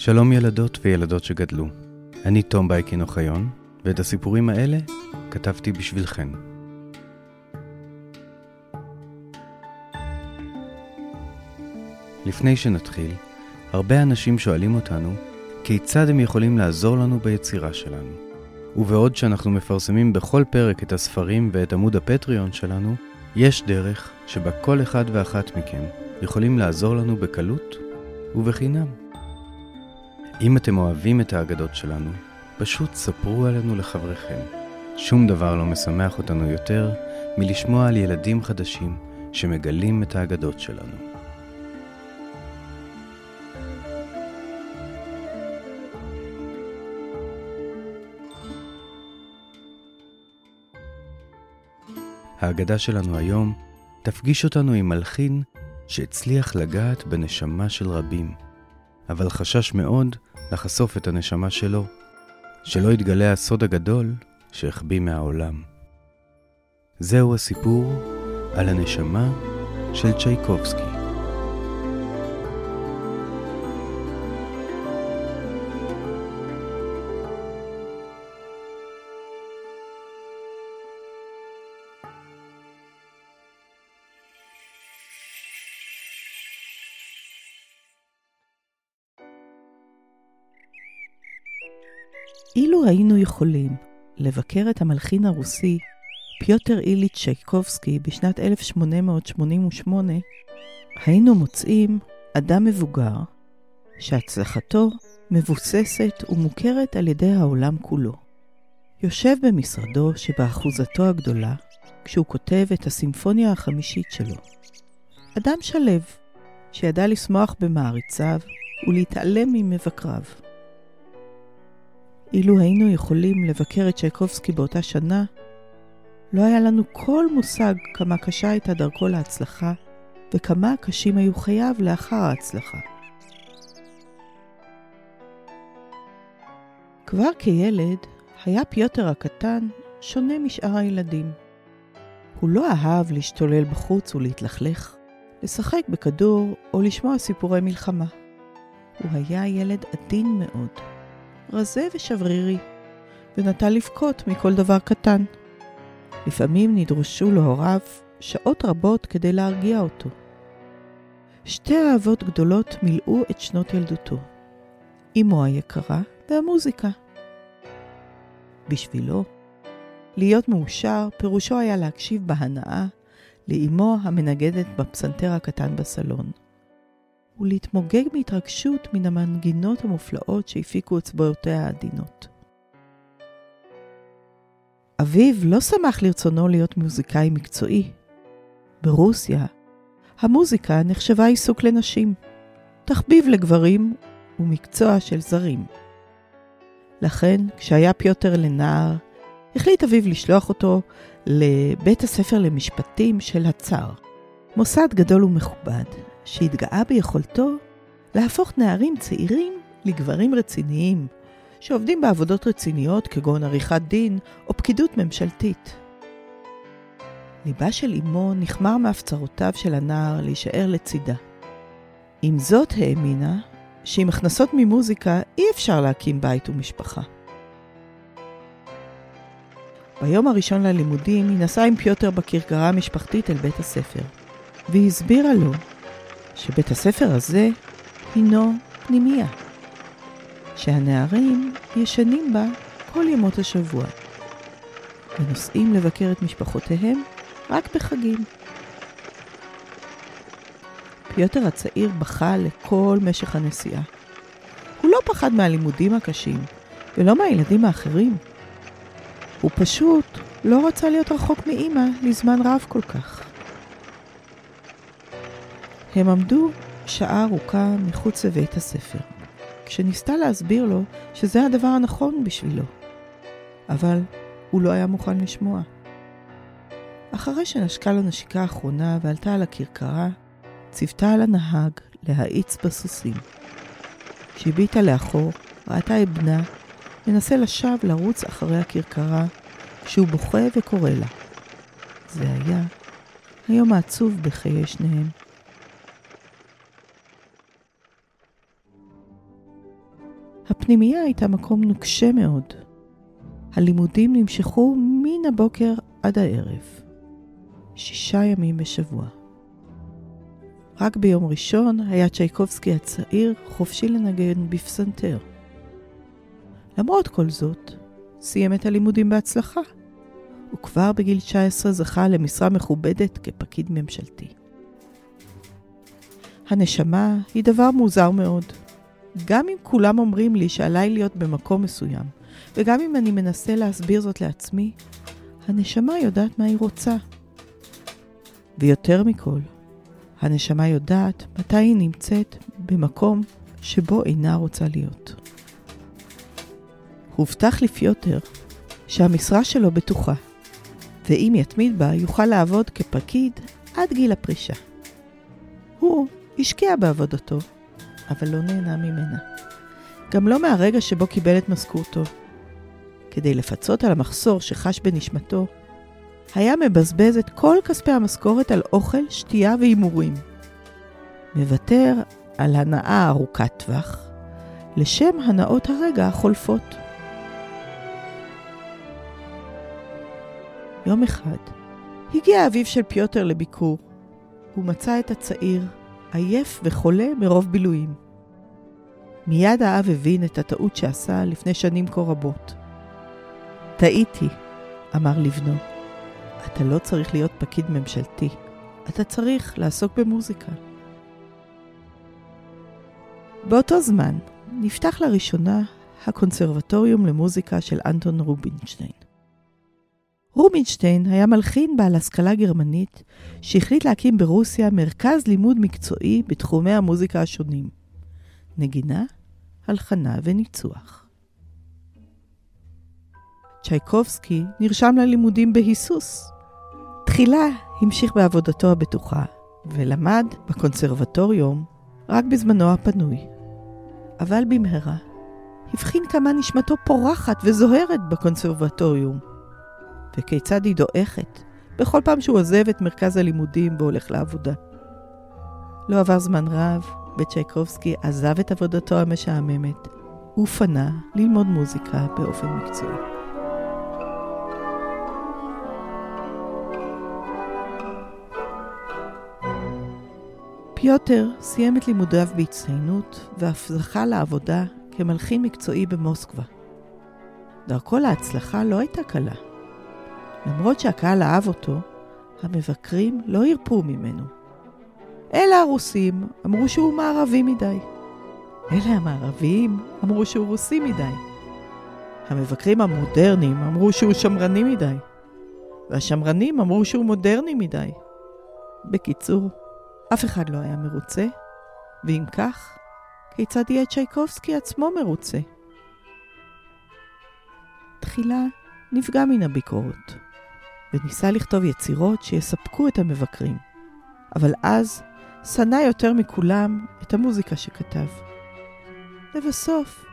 שלום ילדות וילדות שגדלו. אני תום בייקין אוחיון, ואת הסיפורים האלה כתבתי בשבילכן. לפני שנתחיל, הרבה אנשים שואלים אותנו כיצד הם יכולים לעזור לנו ביצירה שלנו. ובעוד שאנחנו מפרסמים בכל פרק את הספרים ואת עמוד הפטריון שלנו, יש דרך שבה כל אחד ואחת מכם יכולים לעזור לנו בקלות ובחינם. אם אתם אוהבים את האגדות שלנו, פשוט ספרו עלינו לחבריכם. שום דבר לא משמח אותנו יותר מלשמוע על ילדים חדשים שמגלים את האגדות שלנו. ההגדה שלנו היום תפגיש אותנו עם מלחין שהצליח לגעת בנשמה של רבים, אבל חשש מאוד לחשוף את הנשמה שלו, שלא יתגלה הסוד הגדול שהחביא מהעולם. זהו הסיפור על הנשמה של צ'ייקובסקי. אילו היינו יכולים לבקר את המלחין הרוסי פיוטר איליץ' שייקובסקי בשנת 1888, היינו מוצאים אדם מבוגר שהצלחתו מבוססת ומוכרת על ידי העולם כולו. יושב במשרדו שבאחוזתו הגדולה כשהוא כותב את הסימפוניה החמישית שלו. אדם שלו, שידע לשמוח במעריציו ולהתעלם ממבקריו. אילו היינו יכולים לבקר את צ'ייקובסקי באותה שנה, לא היה לנו כל מושג כמה קשה הייתה דרכו להצלחה, וכמה קשים היו חייו לאחר ההצלחה. כבר כילד היה פיוטר הקטן שונה משאר הילדים. הוא לא אהב להשתולל בחוץ ולהתלכלך, לשחק בכדור או לשמוע סיפורי מלחמה. הוא היה ילד עדין מאוד. רזה ושברירי, ונטה לבכות מכל דבר קטן. לפעמים נדרשו להוריו שעות רבות כדי להרגיע אותו. שתי אהבות גדולות מילאו את שנות ילדותו, אמו היקרה והמוזיקה. בשבילו, להיות מאושר פירושו היה להקשיב בהנאה לאמו המנגדת בפסנתר הקטן בסלון. ולהתמוגג מהתרגשות מן המנגינות המופלאות שהפיקו אצבעותיה העדינות. אביו לא שמח לרצונו להיות מוזיקאי מקצועי. ברוסיה, המוזיקה נחשבה עיסוק לנשים, תחביב לגברים ומקצוע של זרים. לכן, כשהיה פיוטר לנער, החליט אביו לשלוח אותו לבית הספר למשפטים של הצאר, מוסד גדול ומכובד, שהתגאה ביכולתו להפוך נערים צעירים לגברים רציניים, שעובדים בעבודות רציניות כגון עריכת דין או פקידות ממשלתית. ליבה של אמו נחמר מהפצרותיו של הנער להישאר לצידה. עם זאת האמינה שעם הכנסות ממוזיקה אי אפשר להקים בית ומשפחה. ביום הראשון ללימודים היא נסעה עם פיוטר בכרכרה המשפחתית אל בית הספר, והיא הסבירה לו שבית הספר הזה הינו פנימייה, שהנערים ישנים בה כל ימות השבוע, ונוסעים לבקר את משפחותיהם רק בחגים. פיוטר הצעיר בכה לכל משך הנסיעה. הוא לא פחד מהלימודים הקשים, ולא מהילדים האחרים. הוא פשוט לא רצה להיות רחוק מאימא לזמן רב כל כך. הם עמדו שעה ארוכה מחוץ לבית הספר, כשניסתה להסביר לו שזה הדבר הנכון בשבילו. אבל הוא לא היה מוכן לשמוע. אחרי שנשקה לו נשיקה אחרונה ועלתה על הכרכרה, ציוותה על הנהג להאיץ בסוסים. כשהביטה לאחור, ראתה את בנה מנסה לשווא לרוץ אחרי הכרכרה, כשהוא בוכה וקורא לה. זה היה היום העצוב בחיי שניהם. הפנימייה הייתה מקום נוקשה מאוד. הלימודים נמשכו מן הבוקר עד הערב. שישה ימים בשבוע. רק ביום ראשון היה צ'ייקובסקי הצעיר חופשי לנגן בפסנתר. למרות כל זאת, סיים את הלימודים בהצלחה. וכבר בגיל 19 זכה למשרה מכובדת כפקיד ממשלתי. הנשמה היא דבר מוזר מאוד. גם אם כולם אומרים לי שעליי להיות במקום מסוים, וגם אם אני מנסה להסביר זאת לעצמי, הנשמה יודעת מה היא רוצה. ויותר מכל, הנשמה יודעת מתי היא נמצאת במקום שבו אינה רוצה להיות. הובטח לפיוטר שהמשרה שלו בטוחה, ואם יתמיד בה יוכל לעבוד כפקיד עד גיל הפרישה. הוא השקיע בעבודתו, אבל לא נהנה ממנה. גם לא מהרגע שבו קיבל את משכורתו. כדי לפצות על המחסור שחש בנשמתו, היה מבזבז את כל כספי המשכורת על אוכל, שתייה והימורים. מוותר על הנאה ארוכת טווח, לשם הנאות הרגע החולפות. יום אחד הגיע אביו של פיוטר לביקור. הוא מצא את הצעיר, עייף וחולה מרוב בילויים. מיד האב הבין את הטעות שעשה לפני שנים כה רבות. טעיתי, אמר לבנו. אתה לא צריך להיות פקיד ממשלתי, אתה צריך לעסוק במוזיקה. באותו זמן נפתח לראשונה הקונסרבטוריום למוזיקה של אנטון רובינשטיין. רובינשטיין היה מלחין בעל השכלה גרמנית שהחליט להקים ברוסיה מרכז לימוד מקצועי בתחומי המוזיקה השונים נגינה, הלחנה וניצוח. צ'ייקובסקי נרשם ללימודים בהיסוס. תחילה המשיך בעבודתו הבטוחה ולמד בקונסרבטוריום רק בזמנו הפנוי. אבל במהרה הבחין כמה נשמתו פורחת וזוהרת בקונסרבטוריום, וכיצד היא דועכת בכל פעם שהוא עוזב את מרכז הלימודים והולך לעבודה. לא עבר זמן רב, וצ'ייקובסקי עזב את עבודתו המשעממת ופנה ללמוד מוזיקה באופן מקצועי. פיוטר סיים את לימודיו בהצטיינות ואף זכה לעבודה כמלחין מקצועי במוסקבה. דרכו להצלחה לא הייתה קלה. למרות שהקהל אהב אותו, המבקרים לא הרפו ממנו. אלה הרוסים אמרו שהוא מערבי מדי. אלה המערביים אמרו שהוא רוסי מדי. המבקרים המודרניים אמרו שהוא שמרני מדי. והשמרנים אמרו שהוא מודרני מדי. בקיצור, אף אחד לא היה מרוצה, ואם כך, כיצד יהיה צ'ייקובסקי עצמו מרוצה? תחילה נפגע מן הביקורת, וניסה לכתוב יצירות שיספקו את המבקרים. אבל אז שנא יותר מכולם את המוזיקה שכתב. לבסוף,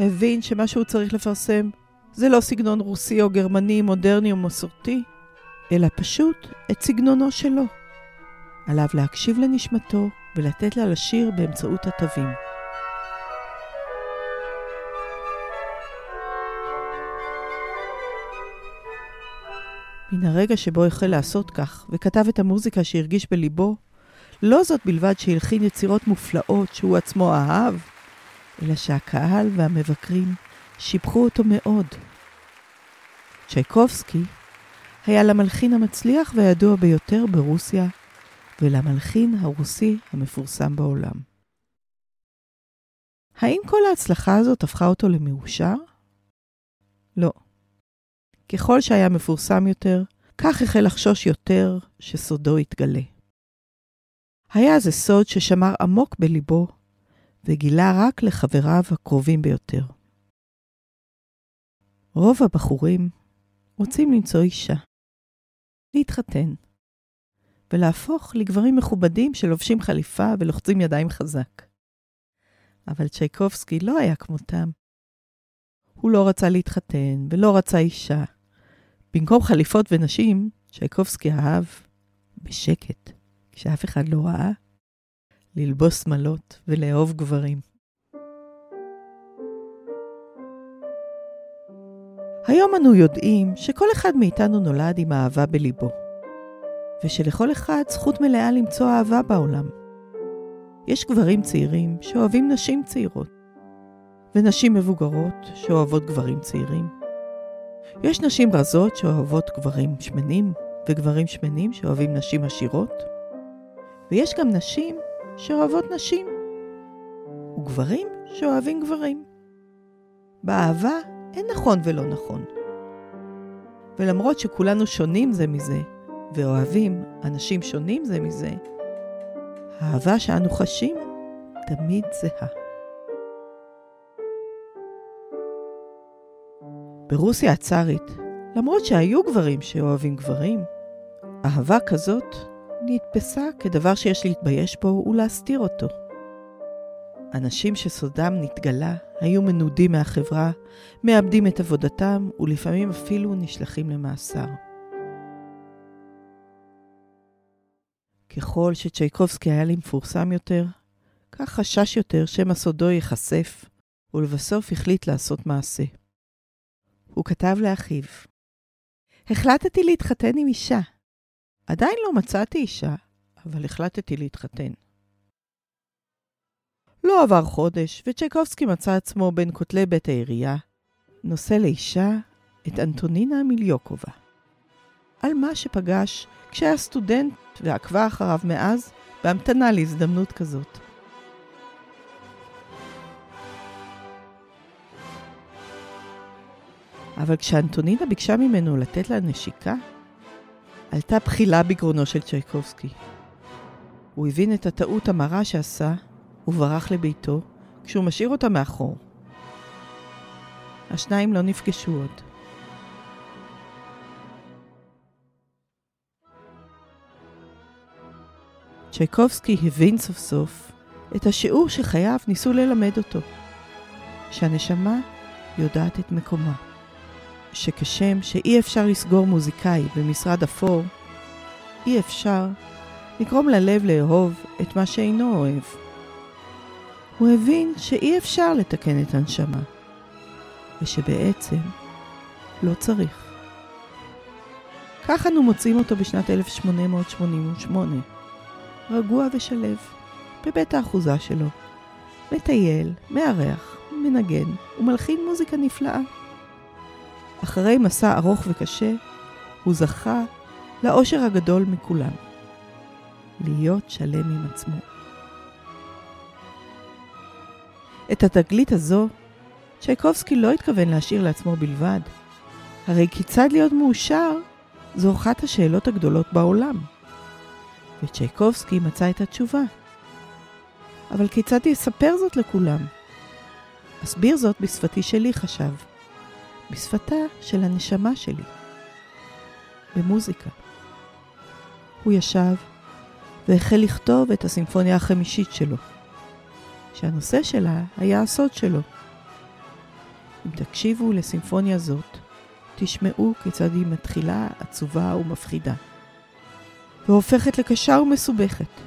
הבין שמה שהוא צריך לפרסם זה לא סגנון רוסי או גרמני, מודרני או מסורתי, אלא פשוט את סגנונו שלו. עליו להקשיב לנשמתו ולתת לה לשיר באמצעות התווים. מן הרגע שבו החל לעשות כך, וכתב את המוזיקה שהרגיש בליבו, לא זאת בלבד שהלחין יצירות מופלאות שהוא עצמו אהב, אלא שהקהל והמבקרים שיבחו אותו מאוד. צ'ייקובסקי היה למלחין המצליח והידוע ביותר ברוסיה, ולמלחין הרוסי המפורסם בעולם. האם כל ההצלחה הזאת הפכה אותו למאושר? לא. ככל שהיה מפורסם יותר, כך החל לחשוש יותר שסודו יתגלה. היה זה סוד ששמר עמוק בליבו, וגילה רק לחבריו הקרובים ביותר. רוב הבחורים רוצים למצוא אישה, להתחתן, ולהפוך לגברים מכובדים שלובשים חליפה ולוחצים ידיים חזק. אבל צ'ייקובסקי לא היה כמותם. הוא לא רצה להתחתן ולא רצה אישה. במקום חליפות ונשים, צ'ייקובסקי אהב, בשקט, כשאף אחד לא ראה, ללבוס שמלות ולאהוב גברים. היום אנו יודעים שכל אחד מאיתנו נולד עם אהבה בליבו, ושלכל אחד זכות מלאה למצוא אהבה בעולם. יש גברים צעירים שאוהבים נשים צעירות, ונשים מבוגרות שאוהבות גברים צעירים. יש נשים רזות שאוהבות גברים שמנים, וגברים שמנים שאוהבים נשים עשירות, ויש גם נשים שאוהבות נשים, וגברים שאוהבים גברים. באהבה אין נכון ולא נכון. ולמרות שכולנו שונים זה מזה, ואוהבים אנשים שונים זה מזה, האהבה שאנו חשים תמיד זהה. ברוסיה הצארית, למרות שהיו גברים שאוהבים גברים, אהבה כזאת נתפסה כדבר שיש להתבייש בו ולהסתיר אותו. אנשים שסודם נתגלה היו מנודים מהחברה, מאבדים את עבודתם ולפעמים אפילו נשלחים למאסר. ככל שצ'ייקובסקי היה לי מפורסם יותר, כך חשש יותר שמא סודו ייחשף, ולבסוף החליט לעשות מעשה. הוא כתב לאחיו, החלטתי להתחתן עם אישה. עדיין לא מצאתי אישה, אבל החלטתי להתחתן. לא עבר חודש, וצ'ייקובסקי מצא עצמו בין כותלי בית העירייה, נושא לאישה את אנטונינה מיליוקובה. על מה שפגש כשהיה סטודנט ועקבה אחריו מאז, בהמתנה להזדמנות כזאת. אבל כשאנטונינה ביקשה ממנו לתת לה נשיקה, עלתה בחילה בגרונו של צ'ייקובסקי. הוא הבין את הטעות המרה שעשה, וברח לביתו, כשהוא משאיר אותה מאחור. השניים לא נפגשו עוד. צ'ייקובסקי הבין סוף סוף את השיעור שחייו ניסו ללמד אותו, שהנשמה יודעת את מקומה. שכשם שאי אפשר לסגור מוזיקאי במשרד אפור, אי אפשר לגרום ללב לאהוב את מה שאינו אוהב. הוא הבין שאי אפשר לתקן את הנשמה, ושבעצם לא צריך. כך אנו מוצאים אותו בשנת 1888, רגוע ושלב, בבית האחוזה שלו, מטייל, מארח, מנגן ומלחין מוזיקה נפלאה. אחרי מסע ארוך וקשה, הוא זכה לאושר הגדול מכולם, להיות שלם עם עצמו. את התגלית הזו, צ'ייקובסקי לא התכוון להשאיר לעצמו בלבד. הרי כיצד להיות מאושר זו אחת השאלות הגדולות בעולם. וצ'ייקובסקי מצא את התשובה. אבל כיצד יספר זאת לכולם? אסביר זאת בשפתי שלי, חשב. בשפתה של הנשמה שלי. במוזיקה. הוא ישב והחל לכתוב את הסימפוניה החמישית שלו. שהנושא שלה היה הסוד שלו. אם תקשיבו לסימפוניה זאת, תשמעו כיצד היא מתחילה עצובה ומפחידה, והופכת לקשה ומסובכת.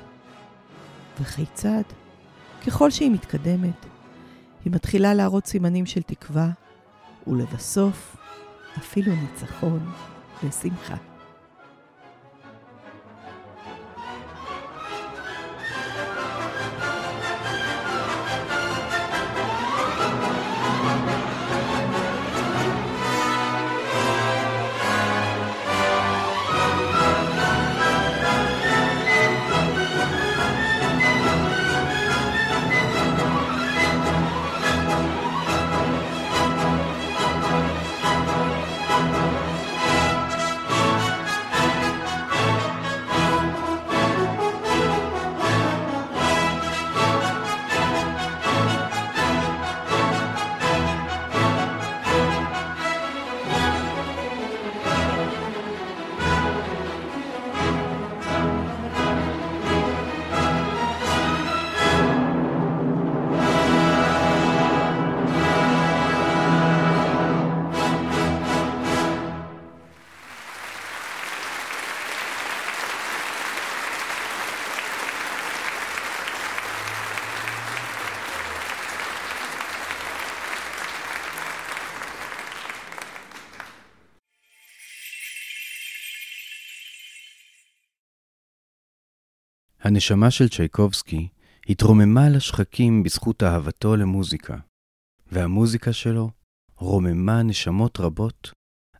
וכיצד, ככל שהיא מתקדמת, היא מתחילה להראות סימנים של תקווה, ולבסוף, אפילו ניצחון ושמחה. הנשמה של צ'ייקובסקי התרוממה על השחקים בזכות אהבתו למוזיקה, והמוזיקה שלו רוממה נשמות רבות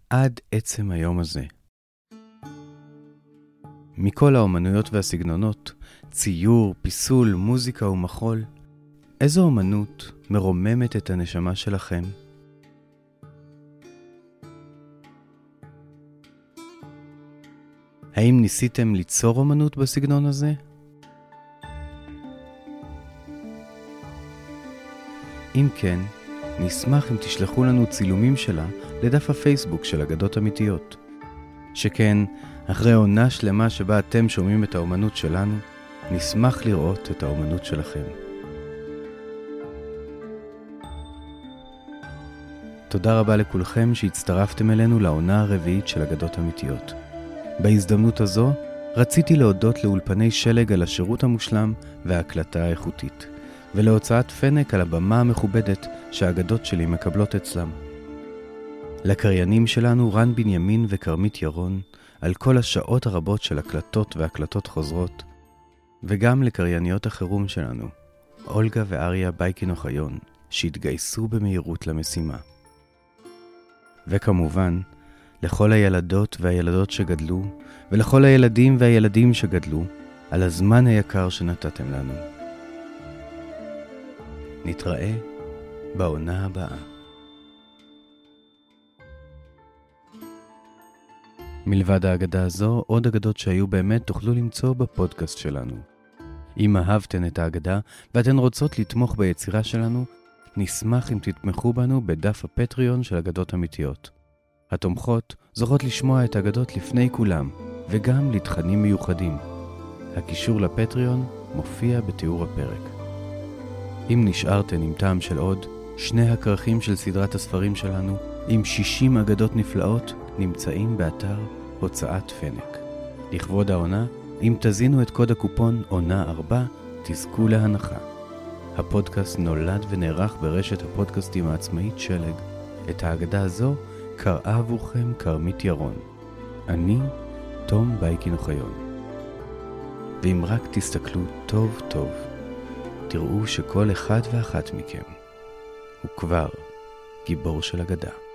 עד עצם היום הזה. מכל האומנויות והסגנונות, ציור, פיסול, מוזיקה ומחול, איזו אומנות מרוממת את הנשמה שלכם? האם ניסיתם ליצור אומנות בסגנון הזה? אם כן, נשמח אם תשלחו לנו צילומים שלה לדף הפייסבוק של אגדות אמיתיות. שכן, אחרי עונה שלמה שבה אתם שומעים את האומנות שלנו, נשמח לראות את האומנות שלכם. תודה רבה לכולכם שהצטרפתם אלינו לעונה הרביעית של אגדות אמיתיות. בהזדמנות הזו, רציתי להודות לאולפני שלג על השירות המושלם וההקלטה האיכותית, ולהוצאת פנק על הבמה המכובדת שהאגדות שלי מקבלות אצלם. לקריינים שלנו רן בנימין וכרמית ירון, על כל השעות הרבות של הקלטות והקלטות חוזרות, וגם לקרייניות החירום שלנו, אולגה ואריה בייקין אוחיון, שהתגייסו במהירות למשימה. וכמובן, לכל הילדות והילדות שגדלו, ולכל הילדים והילדים שגדלו, על הזמן היקר שנתתם לנו. נתראה בעונה הבאה. מלבד האגדה הזו, עוד אגדות שהיו באמת תוכלו למצוא בפודקאסט שלנו. אם אהבתן את האגדה ואתן רוצות לתמוך ביצירה שלנו, נשמח אם תתמכו בנו בדף הפטריון של אגדות אמיתיות. התומכות זוכות לשמוע את האגדות לפני כולם, וגם לתכנים מיוחדים. הקישור לפטריון מופיע בתיאור הפרק. אם נשארתן עם טעם של עוד, שני הכרכים של סדרת הספרים שלנו, עם 60 אגדות נפלאות, נמצאים באתר הוצאת פנק. לכבוד העונה, אם תזינו את קוד הקופון עונה 4, תזכו להנחה. הפודקאסט נולד ונערך ברשת הפודקאסטים העצמאית שלג. את האגדה הזו קראה עבורכם כרמית ירון. אני תום בייקין אוחיון. ואם רק תסתכלו טוב טוב, תראו שכל אחד ואחת מכם הוא כבר גיבור של אגדה.